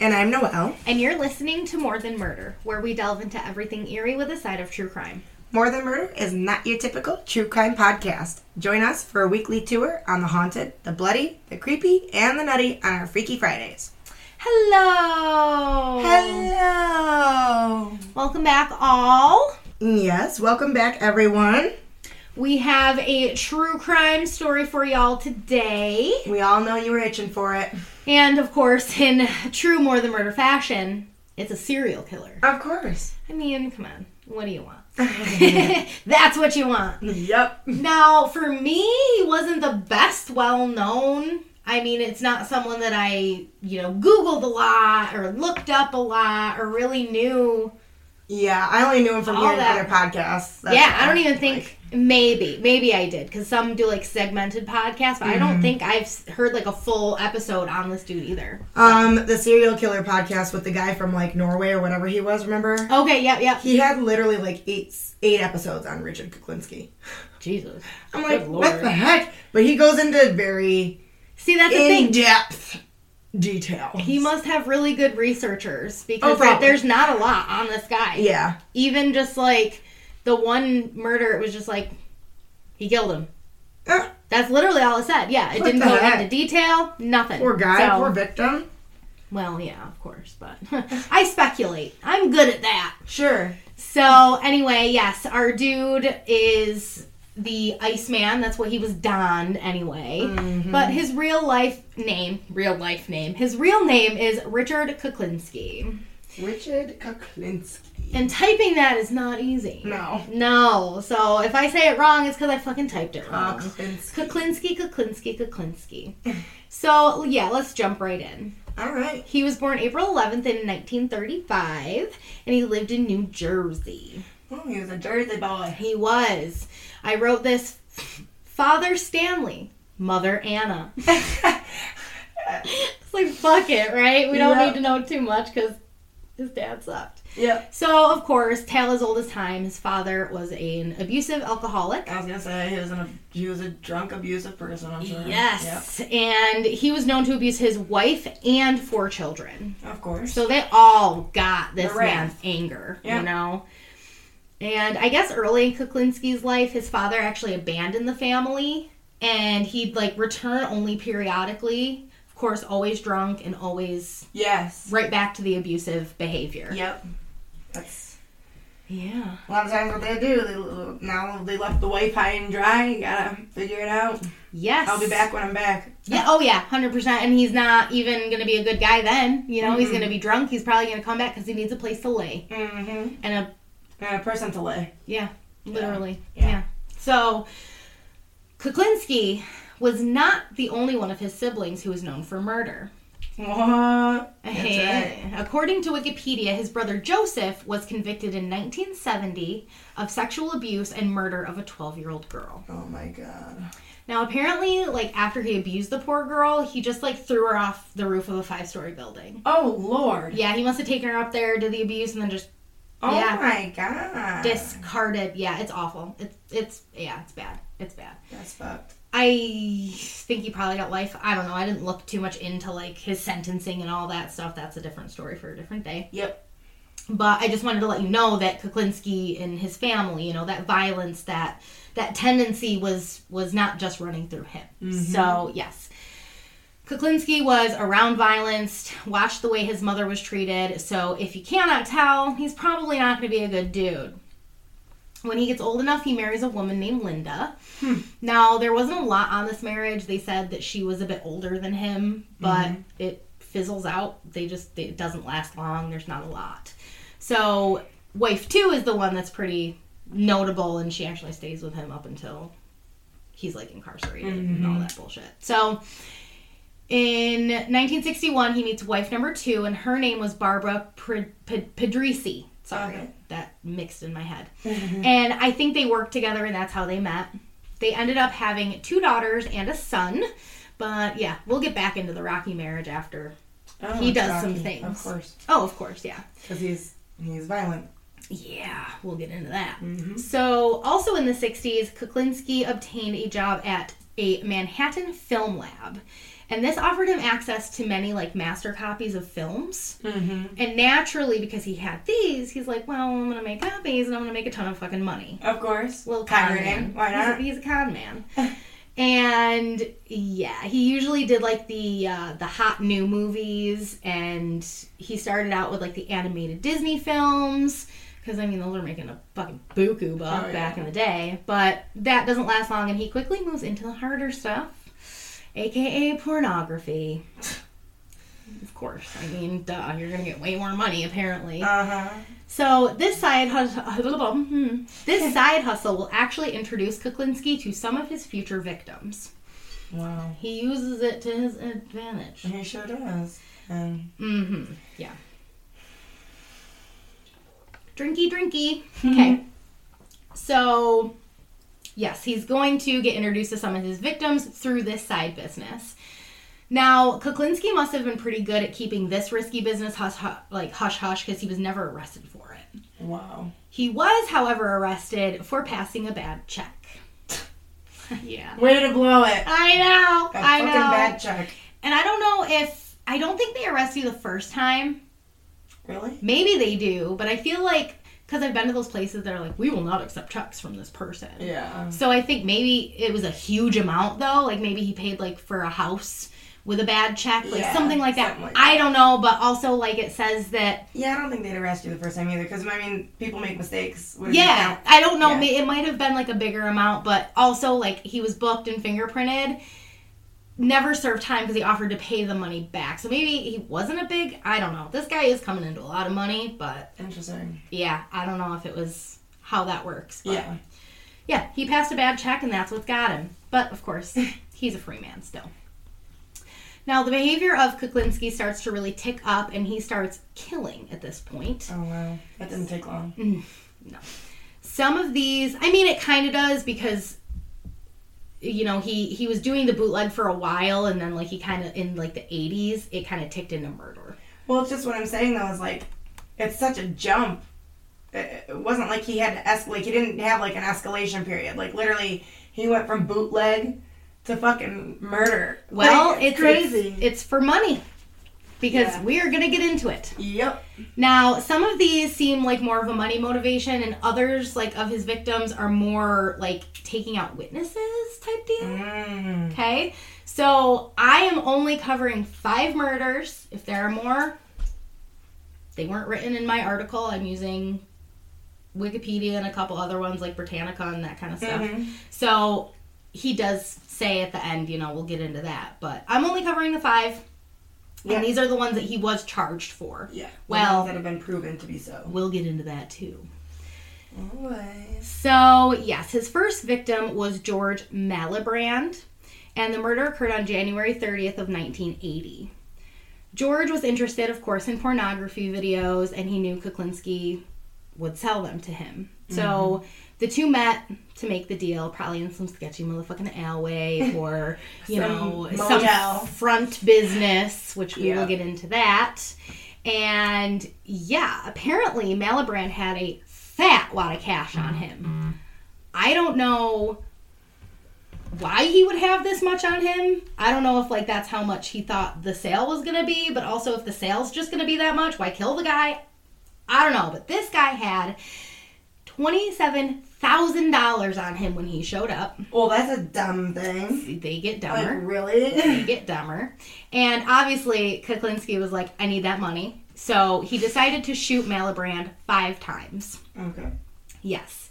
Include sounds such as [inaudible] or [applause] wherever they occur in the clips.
And I'm Noelle. and you're listening to More Than Murder, where we delve into everything eerie with a side of true crime. More Than Murder is not your typical true crime podcast. Join us for a weekly tour on the haunted, the bloody, the creepy, and the nutty on our Freaky Fridays. Hello! Hello! Welcome back, all. Yes, welcome back, everyone. We have a true crime story for y'all today. We all know you were itching for it. And of course, in true More Than Murder fashion, it's a serial killer. Of course. I mean, come on. What do you want? [laughs] [laughs] That's what you want. Yep. Now, for me, he wasn't the best well known. I mean, it's not someone that I, you know, Googled a lot or looked up a lot or really knew. Yeah, I only knew him from hearing other podcasts. That's yeah, I don't even think. Maybe, maybe I did because some do like segmented podcasts, but I Mm-hmm. don't think I've heard like a full episode on this dude either. Um, the serial killer podcast with the guy from like Norway or whatever he was. Remember? Okay, yep, yep. He had literally like eight eight episodes on Richard Kuklinski. Jesus. I'm like, Good what the heck? But he goes into very See, that's the in thing. depth detail. He must have really good researchers because Oh, probably. there's not a lot on this guy. Yeah. Even just like the one murder, it was just like he killed him. Uh, That's literally all it said. Yeah, it didn't go heck? into detail. Nothing. poor guy, So- poor victim. Well, yeah, of course, but [laughs] I speculate. I'm good at that. Sure. So anyway, yes, our dude is the Iceman. That's what he was donned anyway. Mm-hmm. But his real life name, real life name, his real name is Richard Kuklinski. Richard Kuklinski. And typing that is not easy. No. No. So if I say it wrong, it's because I fucking typed it wrong. Kuklinski. Kuklinski, Kuklinski, Kuklinski. [laughs] So yeah, let's jump right in. All right. He was born April 11th in 1935, and he lived in New Jersey. Oh, he was a Jersey boy. He was. I wrote this Father Stanley, Mother Anna. [laughs] [laughs] It's like, fuck it, right? We don't need to know too much because his dad sucked. Yeah. So, of course, tale as old as time, his father was an abusive alcoholic. I was gonna say he was an he was a drunk, abusive person. I'm sure. Yes. And he was known to abuse his wife and four children. Of course. So they all got this man's anger, Yeah. you know? And I guess early in Kuklinski's life, his father actually abandoned the family and he'd like return only periodically. Of course, always drunk and always yes. right back to the abusive behavior. Yep. That's Yeah. a lot of times what they do. They now they left the wife high and dry. You gotta figure it out. Yes. I'll be back when I'm back. Yeah. Oh, yeah. 100%. And he's not even to be a good guy then. You know, he's going to be drunk. He's probably to come back because he needs a place to lay. Mm-hmm. And a And a person to lay. Yeah, literally. Yeah. Yeah. So, Kuklinski was not the only one of his siblings who was known for murder. What? That's right. According to Wikipedia, his brother Joseph was convicted in 1970 of sexual abuse and murder of a 12 year old girl. Oh my god. Now, apparently, like after he abused the poor girl, he just like threw her off the roof of a five story building. Oh lord. Yeah, he must have taken her up there, did the abuse, and then just Oh Yeah. my god. discarded. Yeah, it's awful. It's it's yeah, it's bad. It's bad. That's fucked. I think he probably got life. I don't know. I didn't look too much into like his sentencing and all that stuff. That's a different story for a different day. Yep. But I just wanted to let you know that Kuklinski and his family, you know, that violence, that that tendency was was not just running through him. Mm-hmm. So yes. Kuklinski was around violence, watched the way his mother was treated, so if you cannot tell, he's probably not going to be a good dude. When he gets old enough, he marries a woman named Linda. Hmm. Now, there wasn't a lot on this marriage. They said that she was a bit older than him, but mm-hmm. it fizzles out. They just, it doesn't last long. There's not a lot. So, wife two is the one that's pretty notable, and she actually stays with him up until he's like incarcerated and all mm-hmm. that bullshit. So, in 1961, he meets wife number two, and her name was Barbara Pedrici. Sorry, Okay. That mixed in my head. Mm-hmm. And I think they worked together, and that's how they met. They ended up having two daughters and a son. But yeah, we'll get back into the Rocky marriage after. Oh, He does some things. Of course. Oh, of course, yeah. Because he's he's violent. Yeah, we'll get into that. Mm-hmm. So, also in the 60s, Kuklinski obtained a job at a Manhattan film lab. And this offered him access to many like master copies of films. Mm-hmm. And naturally, because he had these, he's like, well, I'm gonna make copies and I'm gonna make a ton of fucking money. Of course. Little con man. Why He's a- not? He's a, con man. [laughs] and yeah, he usually did like the uh, the hot new movies, and he started out with like the animated Disney films. Because I mean, those are making a fucking buku buck Oh, yeah. back in the day, but that doesn't last long, and he quickly moves into the harder stuff, aka pornography. [laughs] Of course, I mean, duh, you're gonna get way more money apparently. Uh huh. So this side hustle, [laughs] this [laughs] side hustle will actually introduce Kuklinski to some of his future victims. Wow. He uses it to his advantage. He sure does. And Mm-hmm. Yeah. Drinky, drinky. Okay. So, yes, he's going to get introduced to some of his victims through this side business. Now, Kuklinski must have been pretty good at keeping this risky business hush, hush, like hush hush because he was never arrested for it. wow. He was, however, arrested for passing a bad check. [laughs] yeah. Way to blow it. I know. A I fucking know. bad check. And I don't know if I don't think they arrest you the first time. Really? Maybe they do, but I feel like because I've been to those places that are like, we will not accept checks from this person. Yeah. So I think maybe it was a huge amount though. Like maybe he paid like for a house with a bad check, like Yeah, something like that. something like I that. don't know, but also like it says that Yeah, I don't think they'd arrest you the first time either, because I mean, people make mistakes. Yeah. I don't know. Yeah. It might have been like a bigger amount, but also like he was booked and fingerprinted. Never served time because he offered to pay the money back. So maybe he wasn't a big. I don't know. This guy is coming into a lot of money, but Interesting. yeah, I don't know if it was how that works. But Yeah. yeah, he passed a bad check and that's what got him. But of course, [laughs] he's a free man still. Now the behavior of Kuklinski starts to really tick up, and he starts killing at this point. Oh wow, that didn't take long. Mm, no. Some of these i mean it kind of does because you know he he was doing the bootleg for a while and then like he kind of in like the 80s it kind of ticked into murder Well, it's just what I'm saying though is like, it's such a jump. It, wasn't like he had to escalate. He didn't have like an escalation period. Like literally, he went from bootleg to fucking murder. well Like, it's crazy. it's, it's for money because Yeah. we are gonna get into it yep. now some of these seem like more of a money motivation and others like of his victims are more like taking out witnesses type deal Mm. Okay, so I am only covering five murders. If there are more, they weren't written in my article. I'm using Wikipedia and a couple other ones like Britannica and that kind of stuff. Mhm. So he does say at the end, you know, we'll get into that. But I'm only covering the five. Yeah. And these are the ones that he was charged for. Yeah. Well- that have been proven to be so. We'll get into that too. Always. So, yes, his first victim was George Malibrand, and the murder occurred on January 30th of 1980. George was interested, of course, in pornography videos, and he knew Kuklinski would sell them to him. So mm-hmm. the two met to make the deal, probably in some sketchy motherfucking alleyway [laughs] or, you Some know, motel. some front business, which we Yeah. will get into that. And yeah, apparently Malibrand had a fat lot of cash on him. Mm-hmm. I don't know why he would have this much on him. I don't know if like that's how much he thought the sale was gonna be, but also if the sale's just gonna be that much, why kill the guy? I don't know, but this guy had twenty-seven thousand dollars on him when he showed up. Well, that's a dumb thing. They get Like dumber. really? They get dumber. And obviously, Kuklinski was like, I need that money. So he decided to shoot Malibrand five times. okay. Yes.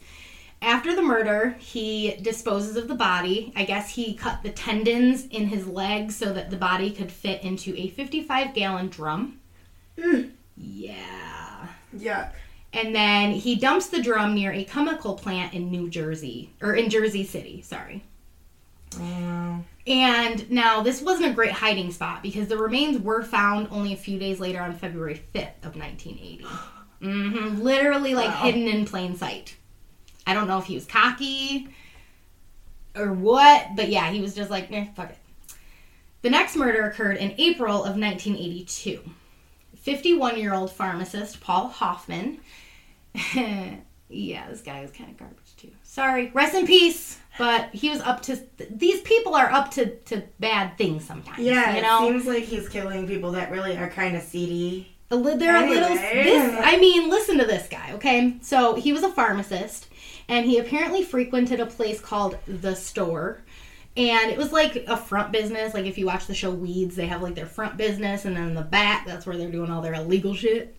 After the murder, he disposes of the body. I guess he cut the tendons in his legs so that the body could fit into a 55 gallon drum. Mm. Yeah. Yuck. And then he dumps the drum near a chemical plant in New Jersey, or in Jersey City, sorry. Wow. And now this wasn't a great hiding spot because the remains were found only a few days later on February 5th of 1980. hmm Literally like Wow. hidden in plain sight. I don't know if he was cocky or what, but yeah, he was just like, eh, fuck it. The next murder occurred in April of 1982. 51 year old pharmacist Paul Hoffman. [laughs] yeah, this guy was kind of garbage too. Sorry. Rest in peace. but he was up to these people are up to to bad things sometimes. Yeah, you know, it seems like he's killing people that really are kind of seedy. They're a little. This, [laughs] I mean, listen to this guy, okay? So he was a pharmacist, and he apparently frequented a place called the Store, and it was like a front business. Like if you watch the show Weeds, they have like their front business, and then in the back, that's where they're doing all their illegal shit.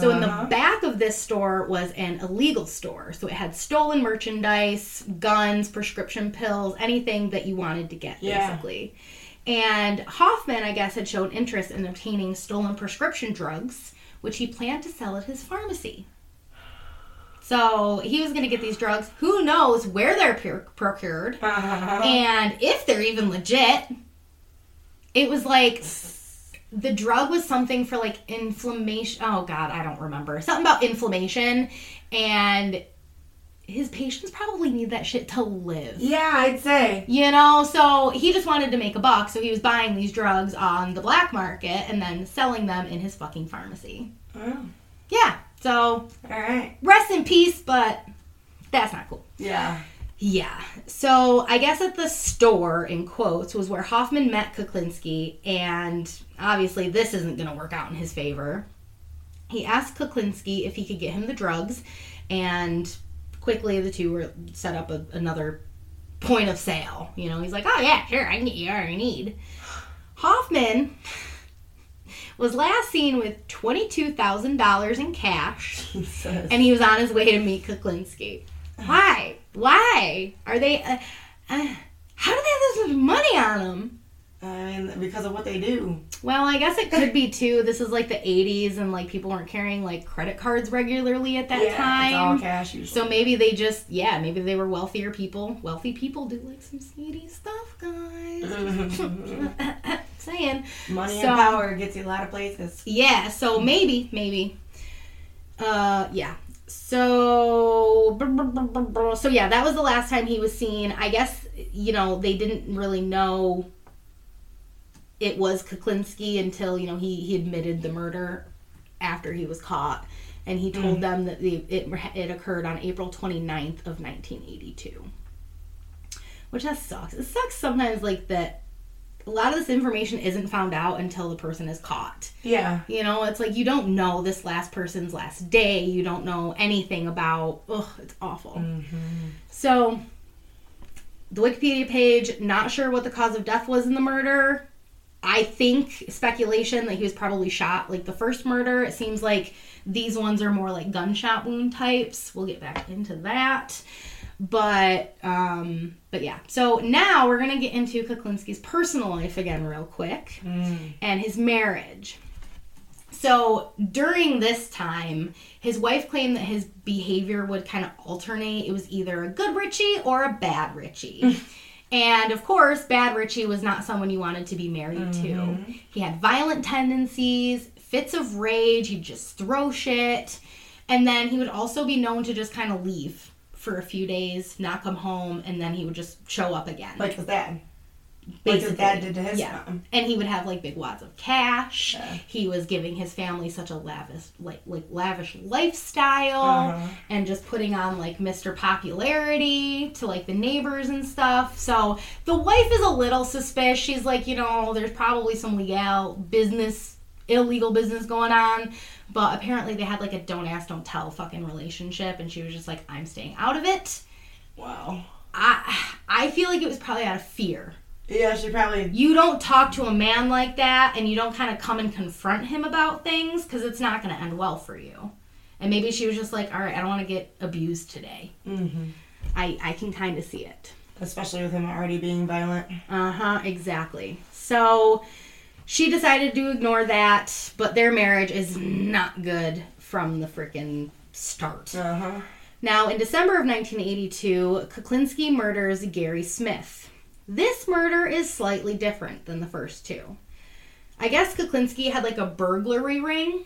So in the Uh-huh. back of this store was an illegal store. So it had stolen merchandise, guns, prescription pills, anything that you wanted to get, Yeah. basically. And Hoffman, I guess, had shown interest in obtaining stolen prescription drugs, which he planned to sell at his pharmacy. So he was going to get these drugs. Who knows where they're pur- procured Uh-huh. [laughs] and if they're even legit. It was like the drug was something for like inflammation. Oh God, I don't remember. Something about inflammation, and his patients probably need that shit to live. yeah, I'd say. You know, so he just wanted to make a buck, so he was buying these drugs on the black market and then selling them in his fucking pharmacy. Oh, Yeah, so all right. rest in peace, but that's not cool. Yeah. Yeah, so I guess at the store, in quotes, was where Hoffman met Kuklinski, and obviously this isn't going to work out in his favor. He asked Kuklinski if he could get him the drugs, and quickly the two were set up a, another point of sale. You know, he's like, "Oh yeah, sure, I can get you whatever you need." Hoffman was last seen with twenty-two thousand dollars in cash, Jesus. and he was on his way to meet Kuklinski. Why? Why are they? Uh, uh, how do they have this much money on them? I mean, because of what they do. Well, I guess it could be too. This is like the '80s, and like people weren't carrying like credit cards regularly at that yeah, it's all time. cash usually. So maybe they just, yeah, maybe they were wealthier people. Wealthy people do like some sneaky stuff, guys. [laughs] [laughs] Saying. Money So- and power gets you a lot of places. Yeah, so maybe, maybe. Uh, yeah. So, so yeah, that was the last time he was seen. I guess you know they didn't really know it was Kuklinski until you know he he admitted the murder after he was caught, and he told them that the it it occurred on April 29th of 1982. Which that sucks. It sucks sometimes like that. A lot of this information isn't found out until the person is caught. Yeah. You know, it's like you don't know this last person's last day. You don't know anything about. Ugh, it's awful. Mm-hmm. So, the Wikipedia page, not sure what the cause of death was in the murder. I think speculation that he was probably shot like the first murder. It seems like these ones are more like gunshot wound types. We'll get back into that. But um but yeah. So now we're going to get into Kuklinski's personal life again real quick and his marriage. So during this time, his wife claimed that his behavior would kind of alternate. It was either a good Richie or a bad Richie. [laughs] and of course, bad Richie was not someone you wanted to be married to. He had violent tendencies, fits of rage, he'd just throw shit. And then he would also be known to just kind of leave for a few days, not come home, and then he would just show up again. Like his dad. Like his dad did to his yeah. mom. And he would have like big wads of cash. Yeah. He was giving his family such a lavish like like lavish lifestyle Uh-huh. and just putting on like Mr. Popularity to like the neighbors and stuff. So the wife is a little suspicious. She's like, you know, there's probably some legal business illegal business going on. But apparently they had like a don't ask, don't tell fucking relationship and she was just like, I'm staying out of it. Wow. I I feel like it was probably out of fear Yeah, she probably. you don't talk to a man like that and you don't kind of come and confront him about things because it's not going to end well for you. And maybe she was just like, all right, I don't want to get abused today. Mm-hmm. I, I can kind of see it. Especially with him already being violent. Uh huh, exactly. So she decided to ignore that, but their marriage is not good from the freaking start. Uh huh. Now, in December of 1982, Kuklinski murders Gary Smith. This murder is slightly different than the first two. I guess Kuklinski had like a burglary ring,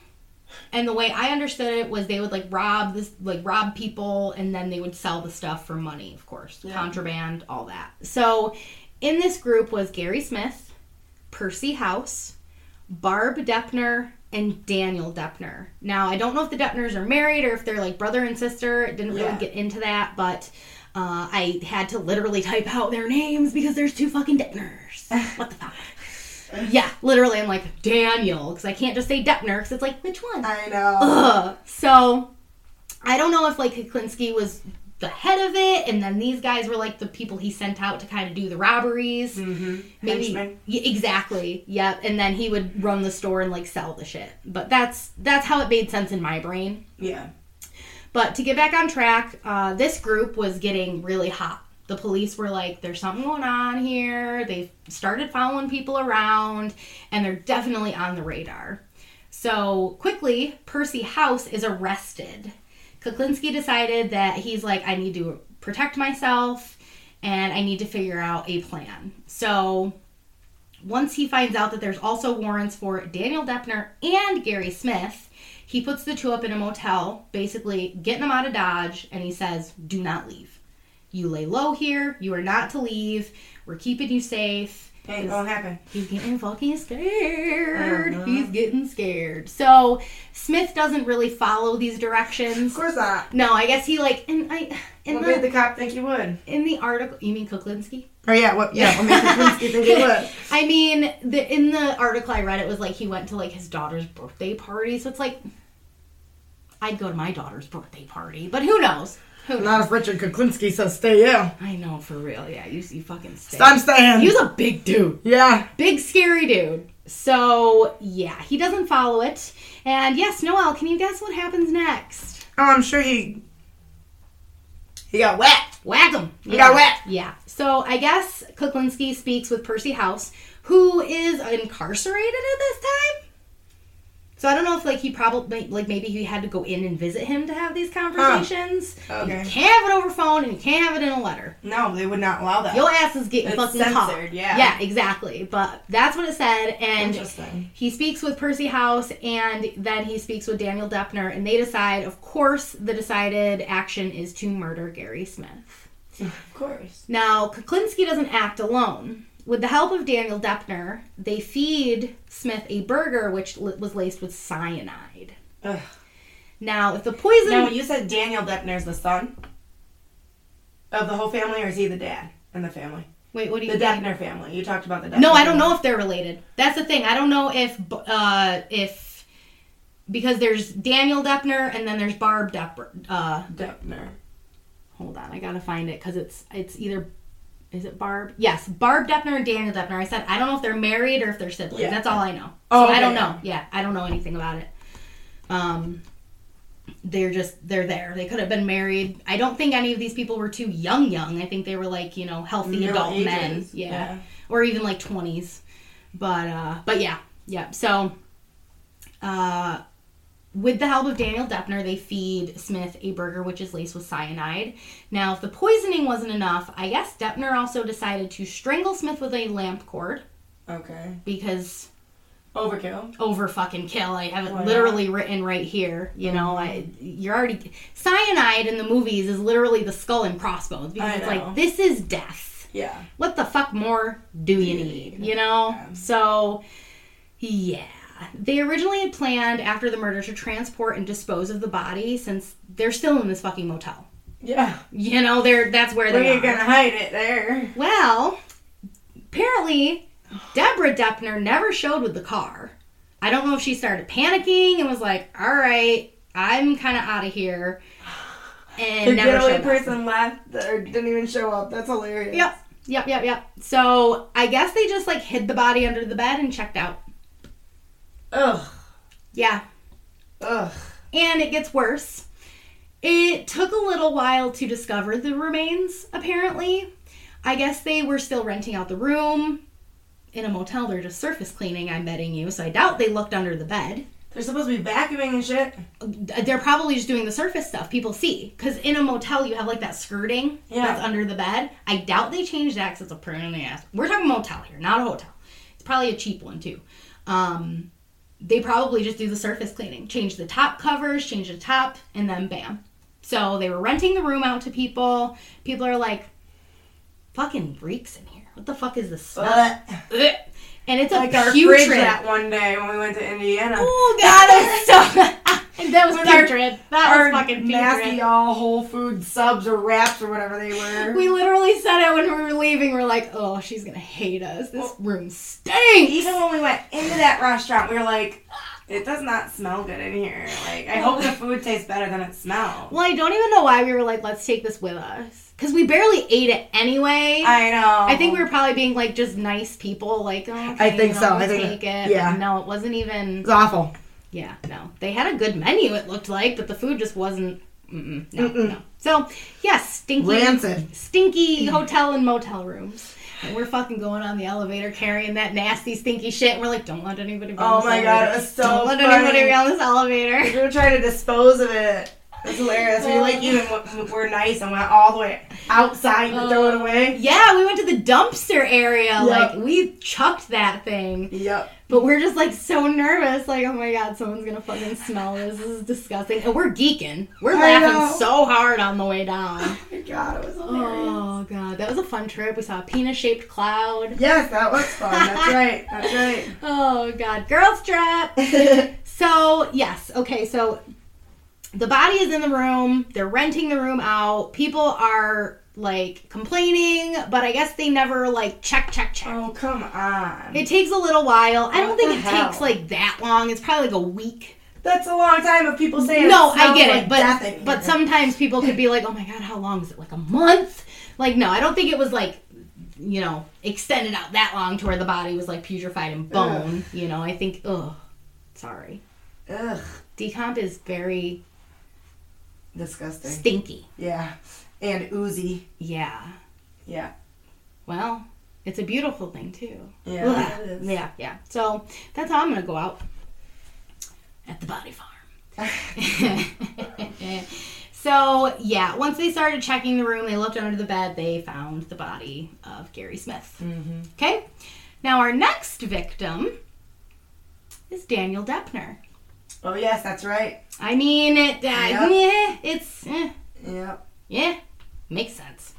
and the way I understood it was they would like rob this, like rob people, and then they would sell the stuff for money, of course, Yeah. contraband, all that. So, in this group was Gary Smith, Percy House, Barb Deppner, and Daniel Deppner. Now, I don't know if the Deppners are married or if they're like brother and sister. It didn't really Yeah. get into that, but Uh, I had to literally type out their names because there's two fucking Deppners. [laughs] what the fuck? Yeah, literally, I'm like Daniel because I can't just say Deppner because it's like which one? I know. Ugh. So I don't know if like Kuklinski was the head of it, and then these guys were like the people he sent out to kind of do the robberies. Mm-hmm. Maybe Yeah, exactly. Yep. And then he would run the store and like sell the shit. But that's that's how it made sense in my brain. Yeah. But to get back on track, uh, this group was getting really hot. The police were like, there's something going on here. They started following people around, and they're definitely on the radar. So quickly, Percy House is arrested. Kuklinski decided that he's like, I need to protect myself and I need to figure out a plan. So once he finds out that there's also warrants for Daniel Deppner and Gary Smith, he puts the two up in a motel, basically getting them out of Dodge, and he says, Do not leave. You lay low here. You are not to leave. We're keeping you safe. Ain't gonna happen. He's getting fucking scared. Uh-huh. He's getting scared. So Smith doesn't really follow these directions. Of course not. No, I guess he like and I in What made the the cop think you would? in the article. You mean Kuklinski? Or yeah, what? Yeah, what made Kuklinski think you would? [laughs] I mean, the in the article I read, it was like he went to like his daughter's birthday party. So it's like I'd go to my daughter's birthday party, but who knows? Not if Richard Kuklinski says stay. Yeah, I know for real. Yeah, you you fucking stay. I'm staying. He was a big dude. yeah. big scary dude. So yeah, he doesn't follow it. And yes, Noelle, can you guess what happens next? Oh, I'm sure he. He got wet. Whack him. He got wet. Yeah. So I guess Kuklinski speaks with Percy House, who is incarcerated at this time. So I don't know if like he probably like maybe he had to go in and visit him to have these conversations. Oh, okay. You can't have it over phone and you can't have it in a letter. No, they would not allow that. Your ass is getting It's fucking censored, caught. yeah. Yeah, exactly. But that's what it said, and he speaks with Percy House, and then he speaks with Daniel Deppner, and they decide. Of course, the decided action is to murder Gary Smith. Of course. Now, Kuklinski doesn't act alone. With the help of Daniel Deppner, they feed Smith a burger which li- was laced with cyanide. Ugh. Now, if the poison Now, you said Daniel Deppner's the son of the whole family, or is he the dad in the family? wait, what do you mean? The think? Deppner family. You talked about the Deppner No, I don't know if they're related. That's the thing. I don't know if uh if because there's Daniel Deppner and then there's Barb Deppner. Uh, Deppner. hold on, I gotta find it because it's it's either is it Barb? Yes, Barb Deppner and Daniel Deppner. I said I don't know if they're married or if they're siblings. Yeah. That's all I know. Oh, so I don't know. Yeah, I don't know anything about it. Um, they're just they're there. They could have been married. I don't think any of these people were too young. Young. I think they were like you know healthy Middle adult ages, men. yeah yeah. or even like 20s but uh but yeah yeah so uh with the help of Daniel Deppner, they feed Smith a burger which is laced with cyanide. Now, if the poisoning wasn't enough, I guess Deppner also decided to strangle Smith with a lamp cord Okay. because Overkill. over fucking kill. I have it Why not? literally written right here. You know, mm-hmm. I you're already cyanide in the movies is literally the skull and crossbones because I it's know. like this is death Yeah. what the fuck more do you you need? need? You know? Yeah. So, yeah. They originally had planned after the murder to transport and dispose of the body since they're still in this fucking motel. Yeah. You know, they're that's where they you are. gonna hide it there? Well, apparently, Deborah Deppner never showed with the car. I don't know if she started panicking and was like, "All right, I'm kind of out of here," and The never showed up. person left or didn't even show up. That's hilarious. Yep. Yep, yep, yep. So I guess they just like hid the body under the bed and checked out. Ugh. Yeah. Ugh. And it gets worse. It took a little while to discover the remains, apparently. I guess they were still renting out the room. In a motel, they're just surface cleaning, I'm betting you, so I doubt they looked under the bed. They're supposed to be vacuuming and shit. They're probably just doing the surface stuff people see. Because in a motel, you have like that skirting Yeah. that's under the bed. I doubt they changed that because it's a pain in the ass. We're talking motel here, not a hotel. It's probably a cheap one too. Um, they probably just do the surface cleaning, change the top covers, change the top, and then bam. So they were renting the room out to people. People are like, fucking reeks in here. What the fuck is this smell? And it's a Like our fridge that one day when we went to Indiana. Oh god, so [laughs] And that was With our- putrid. That Our was fucking nasty putrid. all Whole Food subs or wraps or whatever they were. We literally said it when we were leaving. We're like, oh, she's gonna hate us. This room stinks. Even when we went into that restaurant, we were like, it does not smell good in here. Like, I hope the food tastes better than it smells. Well, I don't even know why we were like, let's take this with us. Because we barely ate it anyway. I know. I think we were probably being like just nice people, like, oh, okay, I think so. I we'll think- take it. yeah. But no, it wasn't even. It's awful. Yeah, no. They had a good menu, it looked like, but the food just wasn't. No, Mm-mm. no. So, yes, stinky, Rancid. stinky hotel and motel rooms. And we're fucking going on the elevator carrying that nasty, stinky shit. And we're like, don't let anybody be on Oh this my god, elevator. it was so Don't let funny. anybody be on this elevator. We were trying to dispose of it. It's hilarious. We like um, even w- were nice and went all the way outside to throw it um, away. Yeah, we went to the dumpster area. Yep. Like, we chucked that thing. Yep. But we're just like so nervous, like, oh my god, someone's gonna fucking smell this. This is disgusting. And we're geeking. We're I laughing know. so hard on the way down. Oh my god, it was oh, hilarious. Oh god, that was a fun trip. We saw a penis shaped cloud. Yes, that was fun. That's [laughs] right. That's right. Oh god, girls [laughs] trip. So yes, okay, so the body is in the room. They're renting the room out. People are like complaining, but I guess they never like check, check, check. oh come on. It takes a little while. I don't think it hell? takes like that long. It's probably like a week. That's a long time of people saying. no, I get like it, but but sometimes people could be like, "Oh my god, how long is it? Like a month?" Like no, I don't think it was like you know extended out that long to where the body was like putrefied in bone. You know, I think. Ugh, sorry. Ugh, Decomp is very disgusting. stinky. Yeah, and oozy. Yeah. Yeah, Well, it's a beautiful thing too. yeah, it is. Yeah, yeah. So that's how I'm gonna go out at the body farm. [laughs] so yeah, once they started checking the room, they looked under the bed. They found the body of Gary Smith. Mm-hmm. Okay. Now our next victim is Daniel Deppner. Oh yes, that's right. I mean, it. Uh, Yep. yeah, [laughs] it's. Eh, Yep. yeah, makes sense.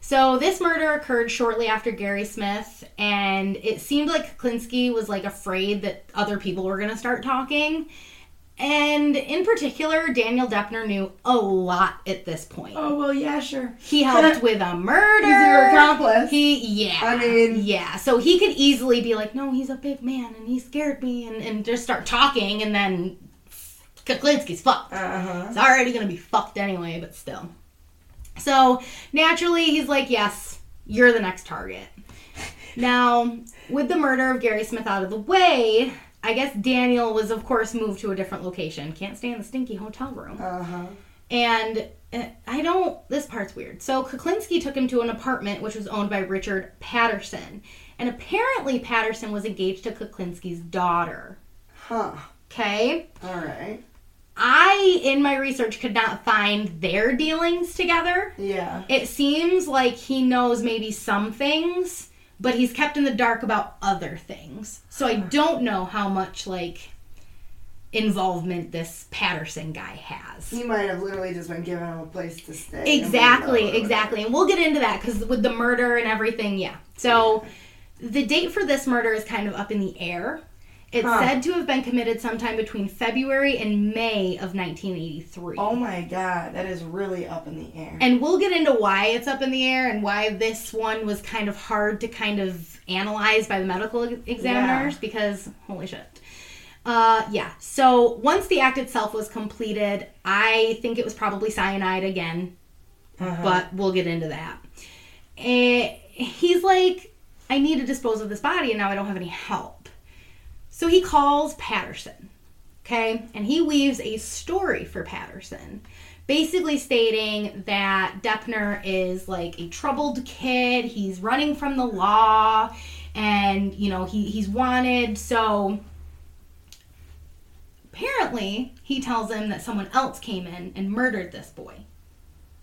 So this murder occurred shortly after Gary Smith, and it seemed like Kuklinski was like afraid that other people were going to start talking. And in particular, Daniel Deppner knew a lot at this point. Oh well, yeah, sure. He helped with a murder. He's your accomplice. He, yeah. I mean- yeah. So he could easily be like, no, he's a big man and he scared me, and, and just start talking, and then Kuklinski's fucked. Uh huh. It's already gonna be fucked anyway, but still. So naturally, he's like, yes, you're the next target. Now, with the murder of Gary Smith out of the way, I guess Daniel was, of course, moved to a different location. Can't stay in the stinky hotel room. Uh huh. And uh, I don't, this part's weird. So Kuklinski took him to an apartment which was owned by Richard Patterson. And apparently, Patterson was engaged to Kuklinski's daughter. Huh. Okay? All right. I, in my research, could not find their dealings together. Yeah. It seems like he knows maybe some things, but he's kept in the dark about other things. So I don't know how much, like, involvement this Patterson guy has. He might have literally just been giving him a place to stay. Exactly, Or exactly. And we'll get into that because with the murder and everything, yeah. So the date for this murder is kind of up in the air. It's Huh. said to have been committed sometime between February and May of 1983. Oh my god, that is really up in the air. And we'll get into why it's up in the air and why this one was kind of hard to kind of analyze by the medical ex- examiners because holy shit. Uh, yeah. So once the act itself was completed, I think it was probably cyanide again, Uh-huh. but we'll get into that. Eh, he's like, I need to dispose of this body and now I don't have any help. So he calls Patterson, okay? And he weaves a story for Patterson, basically stating that Deppner is like a troubled kid. He's running from the law and, you know, he, he's wanted. So apparently he tells him that someone else came in and murdered this boy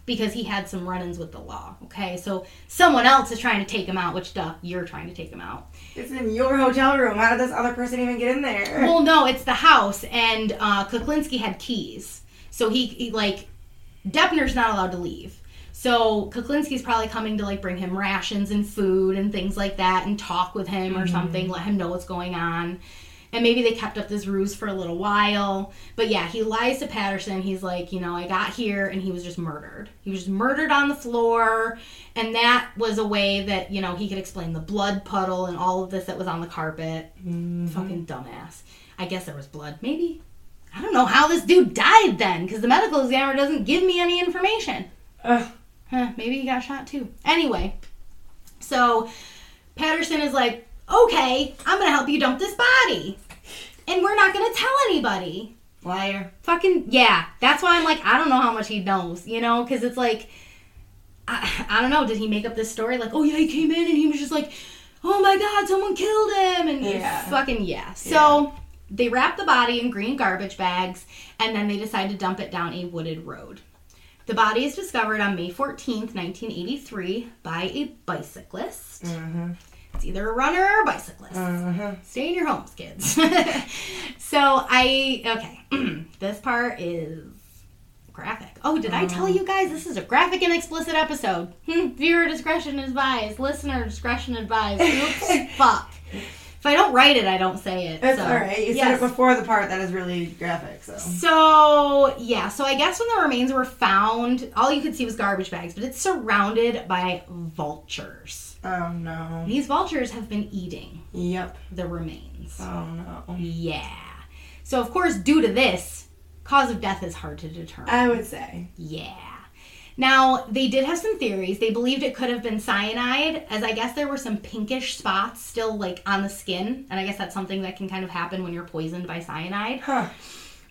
because he had some run-ins with the law. Okay, so someone else is trying to take him out, which duh, you're trying to take him out. it's in your hotel room. How did this other person even get in there? Well, no, it's the house, and uh, Kuklinski had keys, so he, he like Deppner's not allowed to leave. So Kuklinski's probably coming to like bring him rations and food and things like that, and talk with him or something, let him know what's going on. And maybe they kept up this ruse for a little while. But yeah, he lies to Patterson. He's like, you know, I got here and he was just murdered. He was just murdered on the floor, and that was a way that you know he could explain the blood puddle and all of this that was on the carpet. Mm-hmm. Fucking dumbass. I guess there was blood. Maybe. I don't know how this dude died then, because the medical examiner doesn't give me any information. Ugh. Huh, maybe he got shot too. Anyway, so Patterson is like, okay, I'm gonna help you dump this body. And we're not gonna tell anybody. Liar. Fucking, yeah. That's why I'm like, I don't know how much he knows, you know? Because it's like, I, I don't know, did he make up this story? Like, oh yeah, he came in and he was just like, oh my god, someone killed him. And Yeah. fucking, yeah. So they wrap the body in green garbage bags and then they decide to dump it down a wooded road. The body is discovered on May 14th, 1983, by a bicyclist. Mm-hmm. It's either a runner or a bicyclist. Uh-huh. Stay in your homes, kids. [laughs] so I okay. [clears throat] this part is graphic. Oh, did I tell you guys this is a graphic and explicit episode? Hmm, viewer discretion advised. Listener discretion advised. Oops, [laughs] fuck. I don't write it, I don't say it. It's so, alright. You yes. said it before the part that is really graphic, so. So yeah, so I guess when the remains were found, all you could see was garbage bags, but it's surrounded by vultures. Oh no. These vultures have been eating Yep. the remains. Oh no. Yeah. So of course, due to this, cause of death is hard to determine. I would say. yeah. Now, they did have some theories. They believed it could have been cyanide, as I guess there were some pinkish spots still like on the skin, and I guess that's something that can kind of happen when you're poisoned by cyanide. Huh.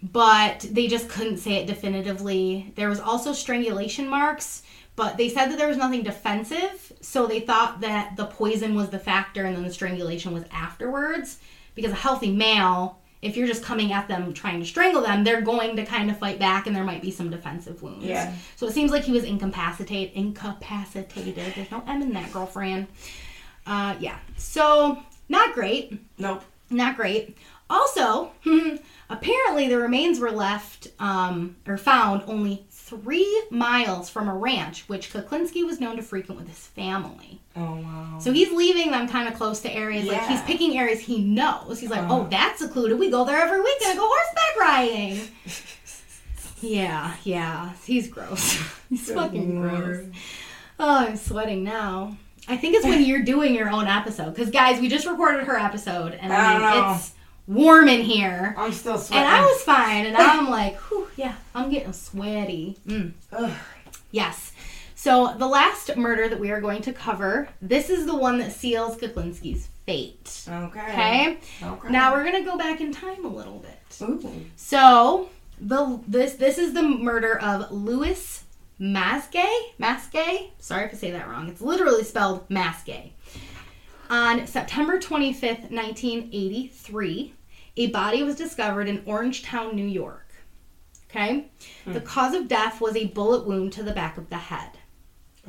But they just couldn't say it definitively. There was also strangulation marks, but they said that there was nothing defensive, so they thought that the poison was the factor and then the strangulation was afterwards. Because a healthy male, if you're just coming at them trying to strangle them, they're going to kind of fight back and there might be some defensive wounds. Yeah. So it seems like he was incapacitated. Incapacitated. There's no M in that, girlfriend. Uh, yeah. So not great. Nope. Not great. Also, [laughs] apparently the remains were left um, or found only three miles from a ranch, which Kuklinski was known to frequent with his family. Oh wow. So he's leaving them kind of close to areas. Like he's picking areas he knows. He's like, Uh-huh. oh, that's secluded. We go there every weekend and go horseback riding. [laughs] yeah, yeah. He's gross. [laughs] he's fucking gross. Oh, I'm sweating now. I think it's when [laughs] you're doing your own episode. Because, guys, we just recorded her episode, and I mean, it's warm in here. I'm still sweating. And I was fine, and I'm like, whew, yeah, I'm getting sweaty. Mm. Yes. So, the last murder that we are going to cover, this is the one that seals Kuklinski's fate. Okay. Okay? Okay. Now, we're going to go back in time a little bit. Ooh. So the this this is the murder of Louis Masgay. Masgay. Sorry if I say that wrong. It's literally spelled Masgay. On September 25th, 1983, a body was discovered in Orangetown, New York. Okay? Hmm. The cause of death was a bullet wound to the back of the head.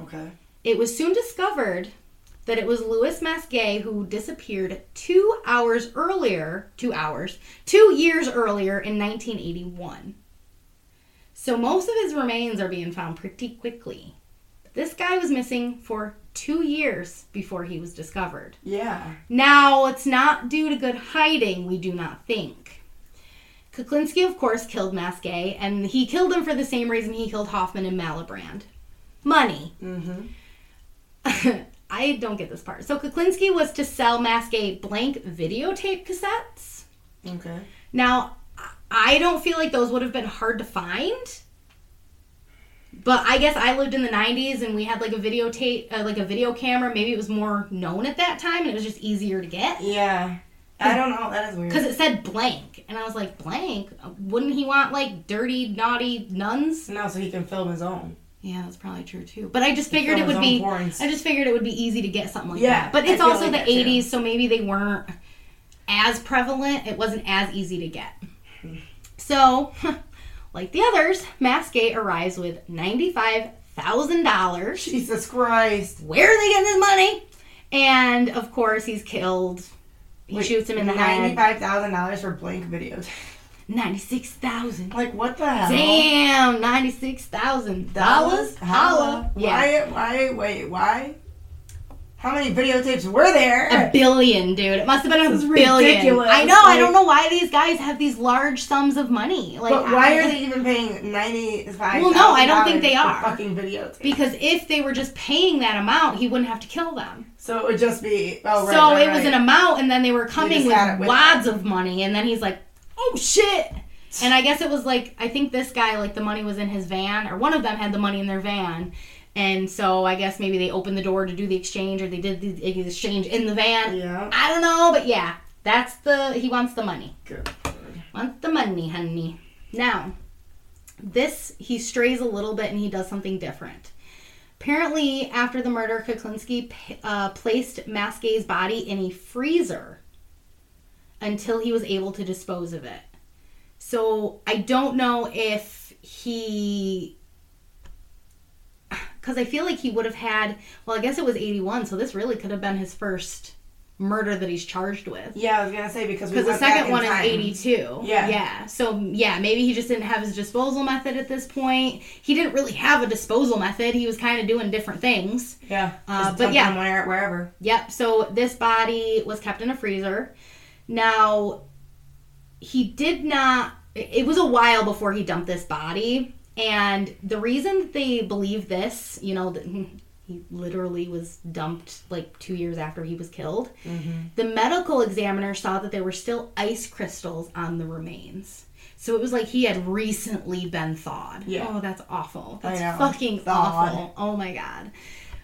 Okay. It was soon discovered that it was Louis Masgay who disappeared two hours earlier, two hours, two years earlier in 1981. So most of his remains are being found pretty quickly. This guy was missing for two years before he was discovered. Yeah. Now, it's not due to good hiding, we do not think. Kuklinski, of course, killed Masgay, and he killed him for the same reason he killed Hoffman and Malibran money. Mm-hmm. [laughs] I don't get this part. So Kuklinski was to sell Masgay blank videotape cassettes. Okay. Now, I don't feel like those would have been hard to find. But I guess I lived in the 90s and we had like a videotape, uh, like a video camera. Maybe it was more known at that time and it was just easier to get. Yeah. I don't know. That is weird. Because it said blank. And I was like, blank? Wouldn't he want like dirty, naughty nuns? no, so he can film his own. Yeah, that's probably true too. But I just figured it would be. porns. I just figured it would be easy to get something like Yeah, that. But it's also like the that, too. 80s, so maybe they weren't as prevalent. It wasn't as easy to get. So, [laughs] like the others, Masgay arrives with $95,000. Jesus Christ. Where are they getting this money? And of course, he's killed. He shoots him in the head. Ninety-five thousand dollars for blank videos. [laughs] 96000 like what the hell? Damn, $96,000. Holla. Yeah. Why? Why? Wait. Why? How many videotapes were there? A billion, dude. It must have been a billion. ridiculous. I know. I don't know why these guys have these large sums of money. Like, but why I- are they even paying ninety five? Well, no, I don't think they are. Fucking videotape. Because if they were just paying that amount, he wouldn't have to kill them. so it would just be. Oh, right. so right, it was right. an amount, and then they were coming with, with wads of money, and then he's like, "Oh shit!" And I guess it was like I think this guy like the money was in his van, or one of them had the money in their van, and so I guess maybe they opened the door to do the exchange, or they did the exchange in the van. Yeah. I don't know, but yeah, that's the he wants the money. Good. Wants the money, honey. Now, this he strays a little bit and he does something different. Apparently, after the murder, Kuklinski uh, placed Masgay's body in a freezer until he was able to dispose of it. So I don't know if he. Because I feel like he would have had. Well, I guess it was 81, so this really could have been his first murder that he's charged with. Yeah, I was gonna say because we Because the second one time. is 82. Yeah. Yeah. So, yeah, maybe he just didn't have his disposal method at this point. He didn't really have a disposal method. He was kind of doing different things. Yeah. Uh, but yeah. wherever. Yep. So, this body was kept in a freezer. Now, he did not. It was a while before he dumped this body. And the reason that they believe this, you know, that [laughs] he literally was dumped like two years after he was killed. Mm-hmm. The medical examiner saw that there were still ice crystals on the remains. So it was like he had recently been thawed. Yeah. Oh, that's awful. That's fucking Thawed. awful. Oh my god.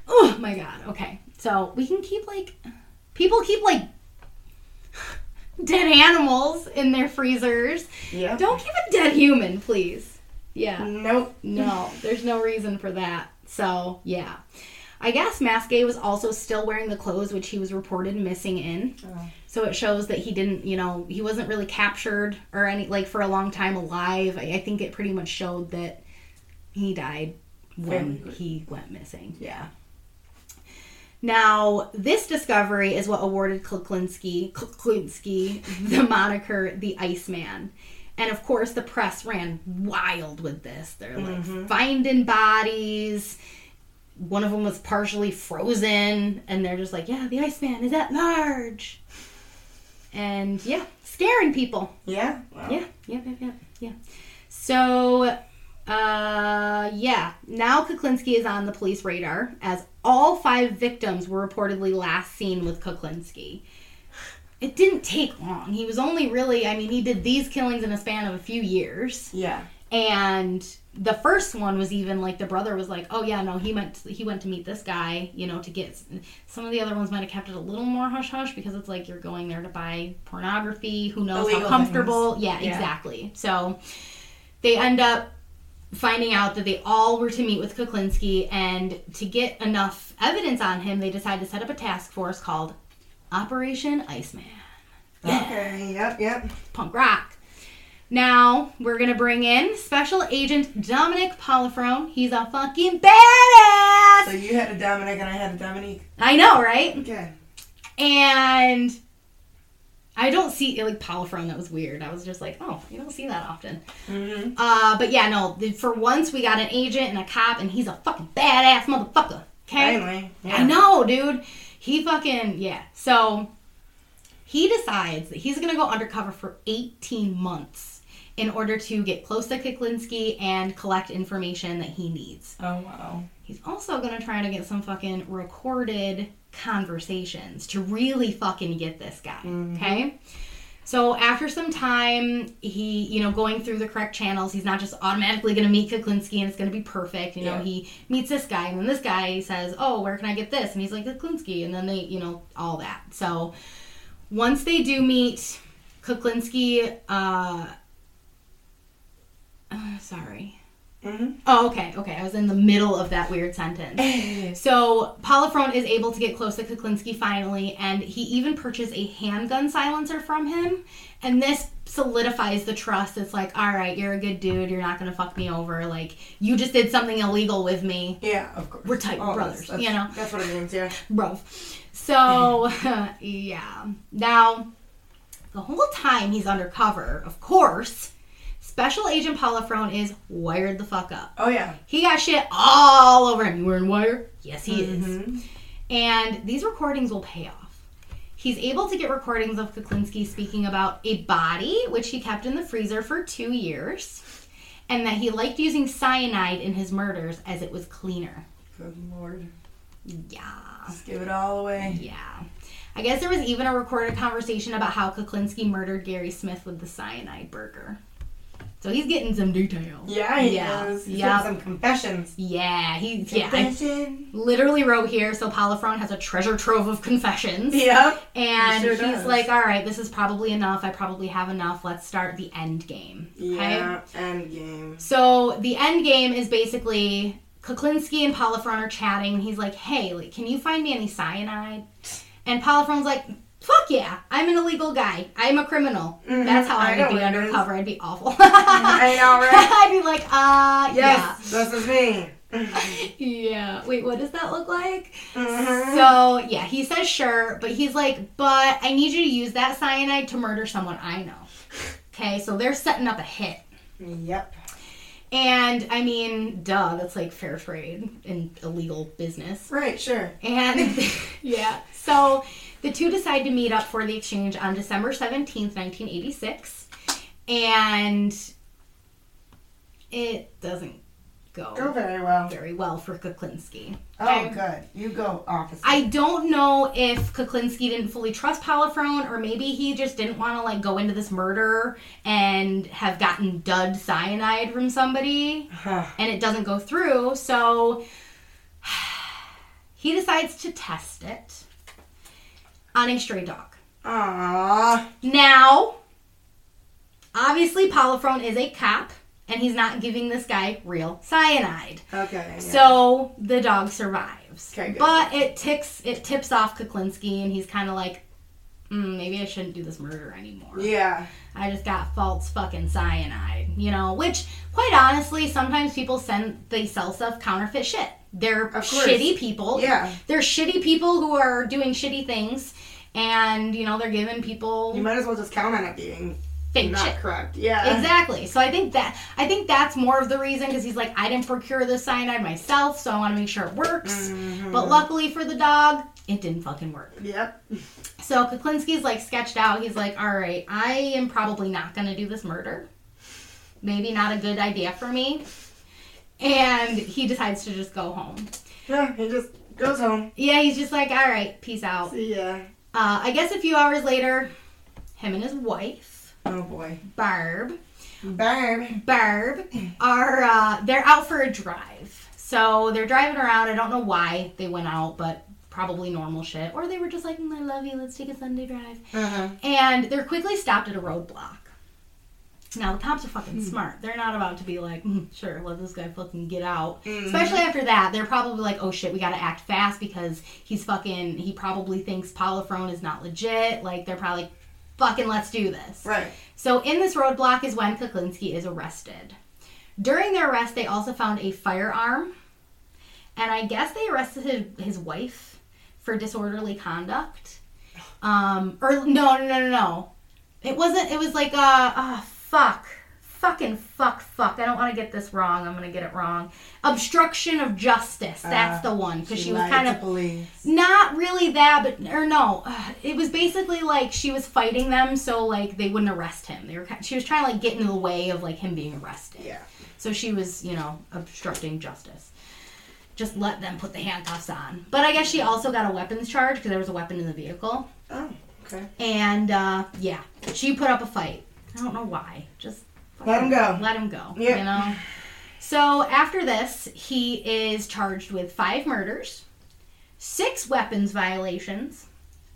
Oh my god. Okay. So we can keep like people keep like [laughs] dead animals in their freezers. Yeah. Don't keep a dead human, please. Yeah. Nope. [laughs] No, there's no reason for that. So, yeah. I guess Masgay was also still wearing the clothes which he was reported missing in. Oh. So it shows that he didn't, you know, he wasn't really captured or any, like, for a long time alive. I, I think it pretty much showed that he died when Very- he went missing. Yeah. Now, this discovery is what awarded Kuklinski, Kuklinski the moniker the Iceman. And of course, the press ran wild with this. They're like finding bodies. One of them was partially frozen, and they're just like, "Yeah, the Iceman is at large." And yeah, scaring people. Yeah. Well, Yeah, yeah, yeah, yeah, yeah. So, uh, yeah. Now Kuklinski is on the police radar as all five victims were reportedly last seen with Kuklinski. It didn't take long. He was only really, I mean, he did these killings in a span of a few years. Yeah. And the first one was even like the brother was like, "Oh yeah, no, he went he went to meet this guy, you know, to get." Some of the other ones might have kept it a little more hush hush because it's like you're going there to buy pornography. Who knows Illegal how comfortable? Yeah, Yeah. exactly. So they end up finding out that they all were to meet with Kuklinski, and to get enough evidence on him, they decide to set up a task force called Operation Iceman. Okay. Yep. Yep. Punk rock. Now we're gonna bring in Special Agent Dominic Polifrone. He's a fucking badass. So you had a Dominic and I had a Dominique. I know, right? Okay. And I don't see like Polifrone. That was weird. I was just like, oh, you don't see that often. Mm-hmm. Uh, but yeah, no. For once, we got an agent and a cop, and he's a fucking badass motherfucker. Okay. Finally. Yeah. I know, dude. He fucking yeah. So he decides that he's gonna go undercover for 18 months in order to get close to Kuklinski and collect information that he needs. Oh wow. He's also gonna try to get some fucking recorded conversations to really fucking get this guy. Mm-hmm. Okay. So after some time, he, you know, going through the correct channels, he's not just automatically going to meet Kuklinski and it's going to be perfect. You know, Yeah. he meets this guy and then this guy says, "Oh, where can I get this?" And he's like, "Kuklinski," and then they, you know, all that. So once they do meet, Kuklinski, uh, uh [sighs] sorry. Mm-hmm. Oh, okay, okay. I was in the middle of that weird sentence. So Polifrone is able to get close to Kuklinski finally, and he even purchased a handgun silencer from him. And this solidifies the trust. It's like, all right, you're a good dude. You're not gonna fuck me over. Like you just did something illegal with me, Yeah, of course. We're tight Oh, brothers, that's- you know? That's what it means. Yeah. bruv. So [laughs] yeah. Now the whole time he's undercover, of course, Special Agent Polifrone is wired the fuck up. Oh yeah. He got shit all over him. You wearing wire? Yes, he is. Mhm. And these recordings will pay off. He's able to get recordings of Kuklinski speaking about a body, which he kept in the freezer for two years, and that he liked using cyanide in his murders as it was cleaner. Good lord. Yeah. Just give it all away. Yeah. I guess there was even a recorded conversation about how Kuklinski murdered Gary Smith with the cyanide burger. So he's getting some details. Yeah, he Yeah. is. He's Yeah. got some confessions. Yeah, he yeah. I literally wrote here so Polifrone has a treasure trove of confessions. Yep. And sure he's does. like, all right, this is probably enough. I probably have enough. Let's start the end game. Okay? Yeah. End game. So the end game is basically Kuklinski and Polifrone are chatting. He's like, hey, like, can you find me any cyanide? And Polifrone's like, fuck yeah, I'm an illegal guy. I'm a criminal. That's how Mm-hmm. I I would be what it is. undercover. I'd be awful. [laughs] I know, [laughs] right? I'd be like, uh, Yes, this is me. yeah. [laughs] Yeah. Wait, what does that look like? Mhm. So, yeah, he says sure, but he's like, but I need you to use that cyanide to murder someone I know. Okay, so they're setting up a hit. Yep. And I mean, duh, that's like fair trade and illegal business. Right, sure. And [laughs] [laughs] yeah, so the two decide to meet up for the exchange on December 17th, 1986. And it doesn't Go go very well. very well for Kuklinski. Oh, good. You go, officer. I don't know if Kuklinski didn't fully trust Polifrone or maybe he just didn't want to like go into this murder and have gotten dud cyanide from somebody [sighs] and it doesn't go through. So [sighs] he decides to test it on a stray dog. Aww. Now, obviously, Polifrone is a cop and he's not giving this guy real cyanide. Okay. yeah. So the dog survives. Okay, good. But it ticks it tips off Kuklinski and he's kind of like, mm, maybe I shouldn't do this murder anymore. Yeah. I just got false fucking cyanide, you know. Which, quite honestly, sometimes people send they sell stuff counterfeit shit. They're shitty people. Yeah. They're shitty people who are doing shitty things, and you know they're giving people You might as well just count on it being fake not shit. correct. Yeah. Exactly. So I think that I think that's more of the reason because he's like, I didn't procure the cyanide myself, so I want to make sure it works. Mm-hmm. But luckily for the dog, it didn't fucking work. Yep. So Kuklinski's like sketched out. He's like, all right, I am probably not gonna do this murder. Maybe not a good idea for me. And he decides to just go home. Yeah, he just goes home. Yeah, he's just like, all right, peace out. See ya. Uh, I guess a few hours later, him and his wife, Oh boy. Barb, Barb. Barb are uh, they're out for a drive. So they're driving around. I don't know why they went out, but probably normal shit. Or they were just like, "Mm, I love you. Let's take a Sunday drive. Uh-huh. And they're quickly stopped at a roadblock. Now the cops are fucking smart. They're not about to be like, "Mm, sure, let this guy fucking get out. Mhm. Especially after that, they're probably like, oh shit, we gotta act fast because he's fucking. He probably thinks Polifrone is not legit. Like they're probably, fucking, let's do this. Right. So in this roadblock is when Kuklinski is arrested. During their arrest, they also found a firearm, and I guess they arrested his, wife for disorderly conduct. Um, or no, no, no, no, no. It wasn't. It was like uh, ah, fuck, fucking fuck, fuck. I don't want to get this wrong. I'm gonna get it wrong. Obstruction of justice. That's Ah, the one because she, was lied kind of police. not really that, but or no, uh, [sighs] it was basically like she was fighting them so like they wouldn't arrest him. They were she was trying to like get in the way of like him being arrested. Yeah. So she was you know obstructing justice. Just let them put the handcuffs on. But I guess she also got a weapons charge because there was a weapon in the vehicle. Oh, okay. And uh, yeah, she put up a fight. I don't know why. Just Let him go. Let him go. Yep. You know. So after this, he is charged with five murders, six weapons violations,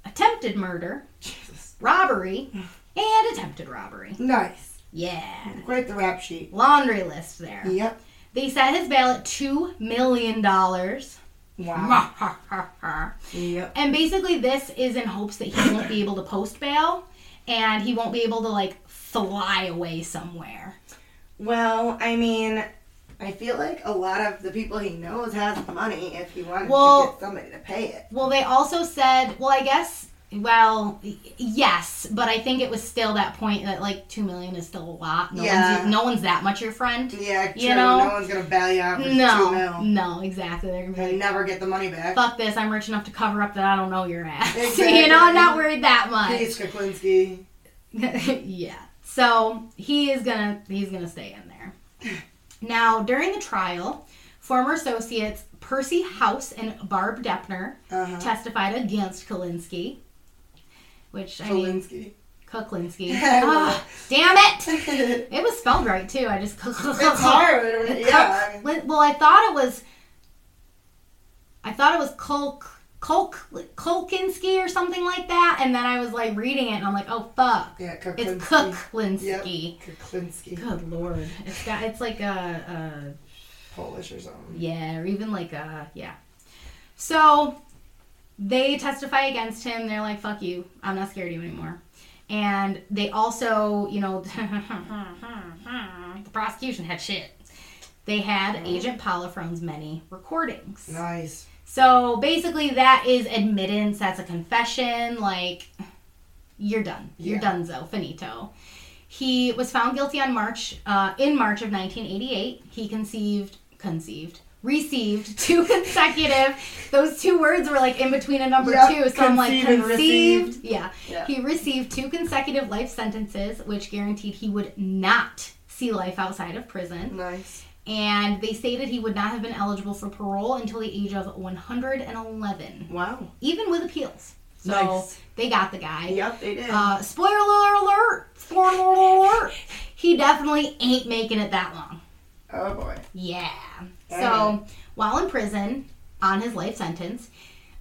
attempted murder, Jesus. robbery, and attempted robbery. Nice. Yeah. Quite the rap sheet. Laundry list there. Yep. They set his bail at two million dollars. Wow. [laughs] yep. and basically this is in hopes that he won't be able to post bail and he won't be able to like fly away somewhere. Well, I mean, I feel like a lot of the people he knows has money if he wanted Well- to get somebody to pay it. Well, they also said, well, I guess Well, yes, but I think it was still that point that like two million is still a lot. No Yeah. one's no one's that much your friend. Yeah, true. You know? no one's gonna bail you out No, mil no, exactly. They're gonna be and like, never get the money back. fuck this. I'm rich enough to cover up that I don't know your ass. Exactly. [laughs] you know, I'm not worried that much. Peace, Kuklinski. [laughs] yeah. So he is gonna he's gonna stay in there. Now during the trial, former associates Percy House and Barb Deppner Uh-huh. testified against Kalinsky. Which I mean Kuklinski. Kuklinski. [laughs] I know. Ah, damn it! It was spelled right too. I just [laughs] it's hard. Yeah. Well, I thought it was. I thought it was Kulk Kulk Kulkinski or something like that, and then I was like reading it, and I'm like, oh fuck, yeah, Kuklinski. it's Kuklinski. Yep. Kuklinski. Good lord, it's got it's like a, Polish or something. yeah, or even like a yeah. So they testify against him. They're like, fuck you, I'm not scared of you anymore. And they also, you know, [laughs] the prosecution had shit. They had Agent Polifrone's many recordings. Nice. So basically, that is admittance. That's a confession. Like, you're done. You're Yeah. donezo. Finito. He was found guilty on March, uh, in March of 1988. He conceived, conceived, received [laughs] two consecutive. those two words were like in between a number Yep, two. So I'm like conceived. received. Yeah. Yeah. He received two consecutive life sentences, which guaranteed he would not see life outside of prison Nice. And they stated he would not have been eligible for parole until the age of 111, Wow. even with appeals. So Nice. they got the guy. Yep, they did. Uh, spoiler alert! Spoiler alert! He definitely ain't making it that long. oh boy. Yeah. So while in prison on his life sentence,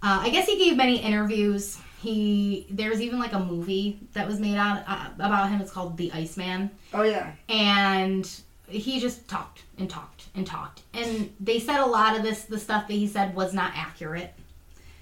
uh, I guess he gave many interviews. He there's even like a movie that was made out uh, about him. It's called The Iceman Oh yeah. and he just talked and talked and talked and they said a lot of this the stuff that he said was not accurate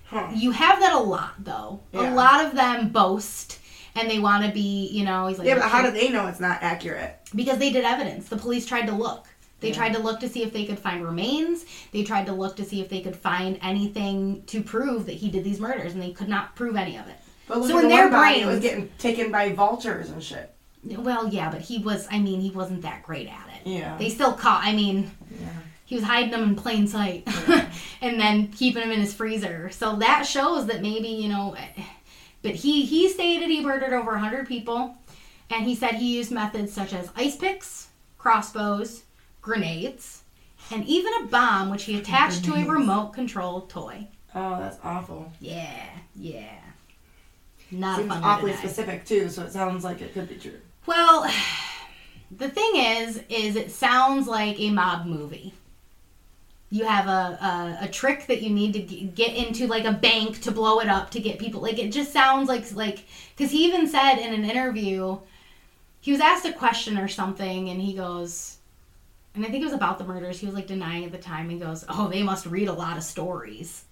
Huh. you have that a lot though Yeah. a lot of them boast and they want to be you know he's like Yeah, but how do they know it's not accurate? because they did evidence the police tried to look they Yeah. tried to look to see if they could find remains they tried to look to see if they could find anything to prove that he did these murders and they could not prove any of it But look So at in the their body, it was getting taken by vultures and shit. Well yeah but he was i mean he wasn't that great at it. Yeah. they still caught i mean yeah. he was hiding them in plain sight. [laughs] And then keeping them in his freezer. So that shows that maybe you know but he he stated he murdered over 100 people. And he said he used methods such as ice picks crossbows grenades and even a bomb which he attached to a remote control toy. Oh, that's awful. yeah yeah. Not Seems a fun way to awfully specific too, so it sounds like it could be true. Well, [sighs] the thing is, is it sounds like a mob movie. You have a, a, a trick that you need to g- get into like a bank to blow it up to get people. Like it just sounds like like because he even said in an interview, he was asked a question or something, and he goes, and I think it was about the murders. He was like denying at the time. He goes, "Oh, they must read a lot of stories."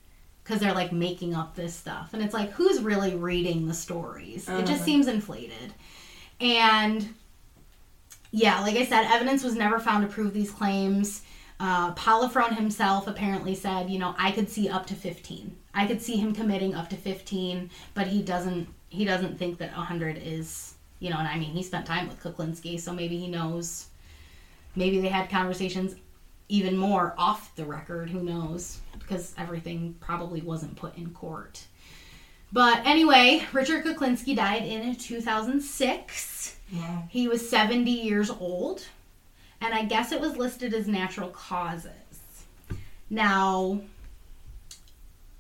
Because they're like making up this stuff. And it's like, who's really reading the stories? It just Uh-huh. seems inflated. And yeah, like I said, evidence was never found to prove these claims. Uh, Polifrone himself apparently said, you know, I could see up to 15. I could see him committing up to 15, but he doesn't. He doesn't think that 100 is, you know. And I mean, he spent time with Kuklinski, so maybe he knows. Maybe they had conversations even more off the record. Who knows? Because everything probably wasn't put in court. But anyway, Richard Kuklinski died in 2006. Wow. He was 70 years old, and I guess it was listed as natural causes. Now,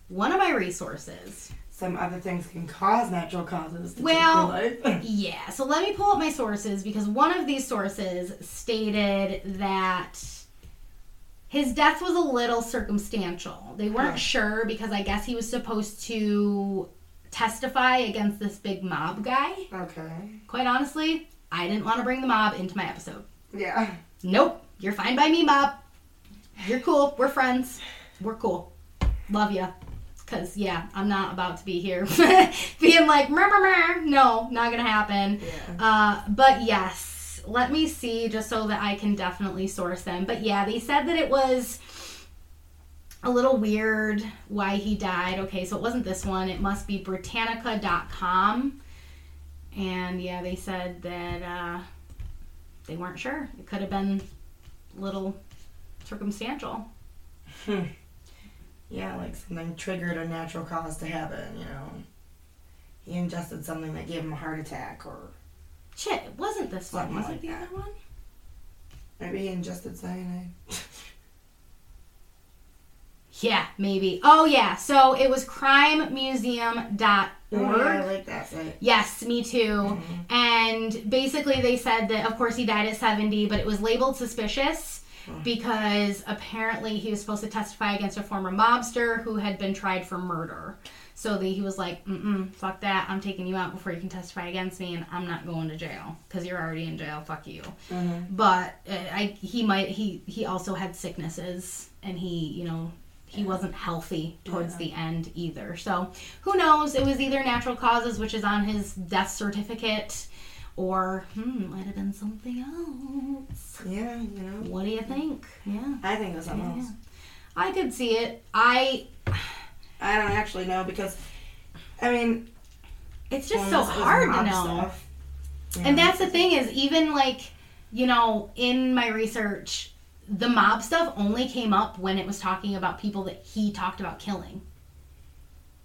one of my resources. Some other things can cause natural causes to Well-. [laughs] Yeah, so let me pull up my sources because one of these sources stated that his death was a little circumstantial. They weren't Huh. sure because I guess he was supposed to testify against this big mob guy. okay. Quite honestly, I didn't want to bring the mob into my episode. Yeah. Nope, you're fine by me, mob. You're cool. We're friends. We're cool. Love ya. Cause yeah, I'm not about to be here [laughs] being like, "Meh, meh, meh." no, not gonna happen. Yeah. Uh, but yes, let me see just so that I can definitely source them. But yeah, they said that it was a little weird why he died. Okay, so it wasn't this one. It must be Britannica.com. And yeah, they said that uh, they weren't sure. It could have been a little circumstantial. Yeah, like something triggered a natural cause to happen, you know. He ingested something that gave him a heart attack, or Shit, it wasn't this one. Was like it the that. other one? maybe he ingested cyanide. [laughs] Yeah, maybe. Oh, yeah. So it was crimemuseum.org. Oh, yeah, I like that site. Yes, me too. And basically, they said that, of course, he died at 70, but it was labeled suspicious because apparently he was supposed to testify against a former mobster who had been tried for murder. So the, he was like, mm-mm, fuck that. I'm taking you out before you can testify against me, and I'm not going to jail because you're already in jail. Fuck you. Mm-hmm. But uh, I, he might, he, he also had sicknesses, and he, you know, he wasn't healthy towards Yeah. the end either. So who knows? It was either natural causes, which is on his death certificate, or hmm, might have been something else. Yeah, you know. What do you think? Yeah, I think it was something Yeah. else. I could see it. I. I don't actually know because, I mean, It's just so it was- it was hard to know. you And that's the thing is, even like, you know, in my research, the mob stuff only came up when it was talking about people that he talked about killing.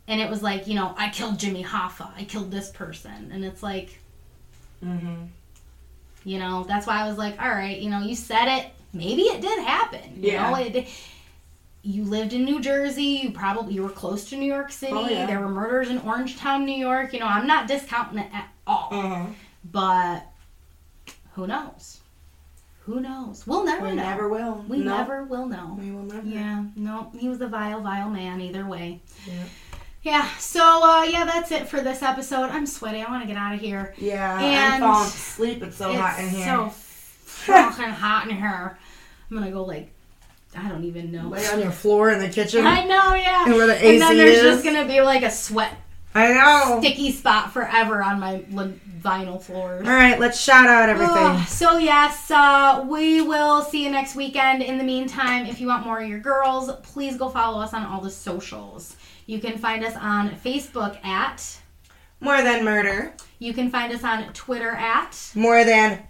And it was like, you know, I killed Jimmy Hoffa. I killed this person. And it's like, Mm-hmm. you know, that's why I was like, all right, you know, you said it. Maybe it did happen. You Yeah. know, it. You lived in New Jersey. You probably you were close to New York City. Oh, yeah. There were murders in Orangetown, New York. You know, I'm not discounting it at all. Uh-huh. But who knows? Who knows? We'll never We know. never will. we No, never will know. We will never. Yeah, no, he was a vile, vile man either way. Yeah. Yeah, so uh, yeah, that's it for this episode. I'm sweaty. I want to get out of here. Yeah, And I'm falling asleep. It's so it's hot in here. so [laughs] fucking hot in here. I'm gonna go like, I don't even know. Lay on your floor in the kitchen. I know, yeah. And where the AC is. and then there's is. just gonna be like a sweat I know. sticky spot forever on my vinyl floors. All right, let's shout out everything. So yes, uh, we will see you next weekend. In the meantime, if you want more of your girls, please go follow us on all the socials. You can find us on Facebook at. More than murder. You can find us on Twitter at. More than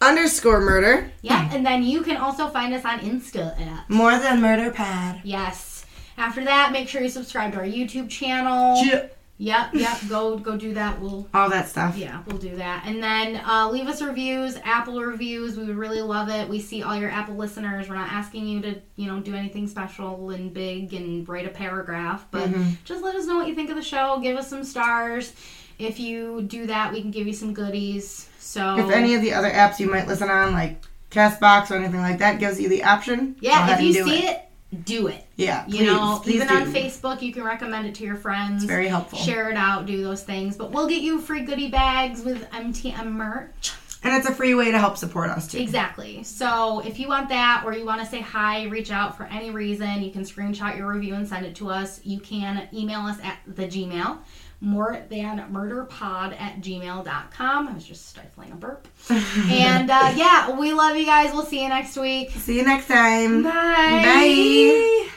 underscore murder. Yeah, and then you can also find us on Insta at. More than murder pad. Yes. After that, make sure you subscribe to our YouTube channel. Yep, yep. Go go do that. We'll All that stuff. Yeah, we'll do that. And then uh, leave us reviews, Apple reviews. We would really love it. We see all your Apple listeners. We're not asking you to, you know, do anything special and big and write a paragraph, but just let us know what you think of the show. Give us some stars. If you do that, we can give you some goodies. So If any of the other apps you might listen on, like Castbox or anything like that, gives you the option, go yeah, if you see it. Do it. yeah, You please, know, please even do. on Facebook, you can recommend it to your friends. It's very helpful. Share it out, do those things. But we'll get you free goodie bags with MTM merch. And it's a free way to help support us too. Exactly. So if you want that or you want to say hi, reach out for any reason, you can screenshot your review and send it to us. You can email us at the Gmail, more than murderpod at gmail.com. I was just stifling a burp. [laughs] and uh, yeah, we love you guys. We'll see you next week. See you next time. Bye. Bye.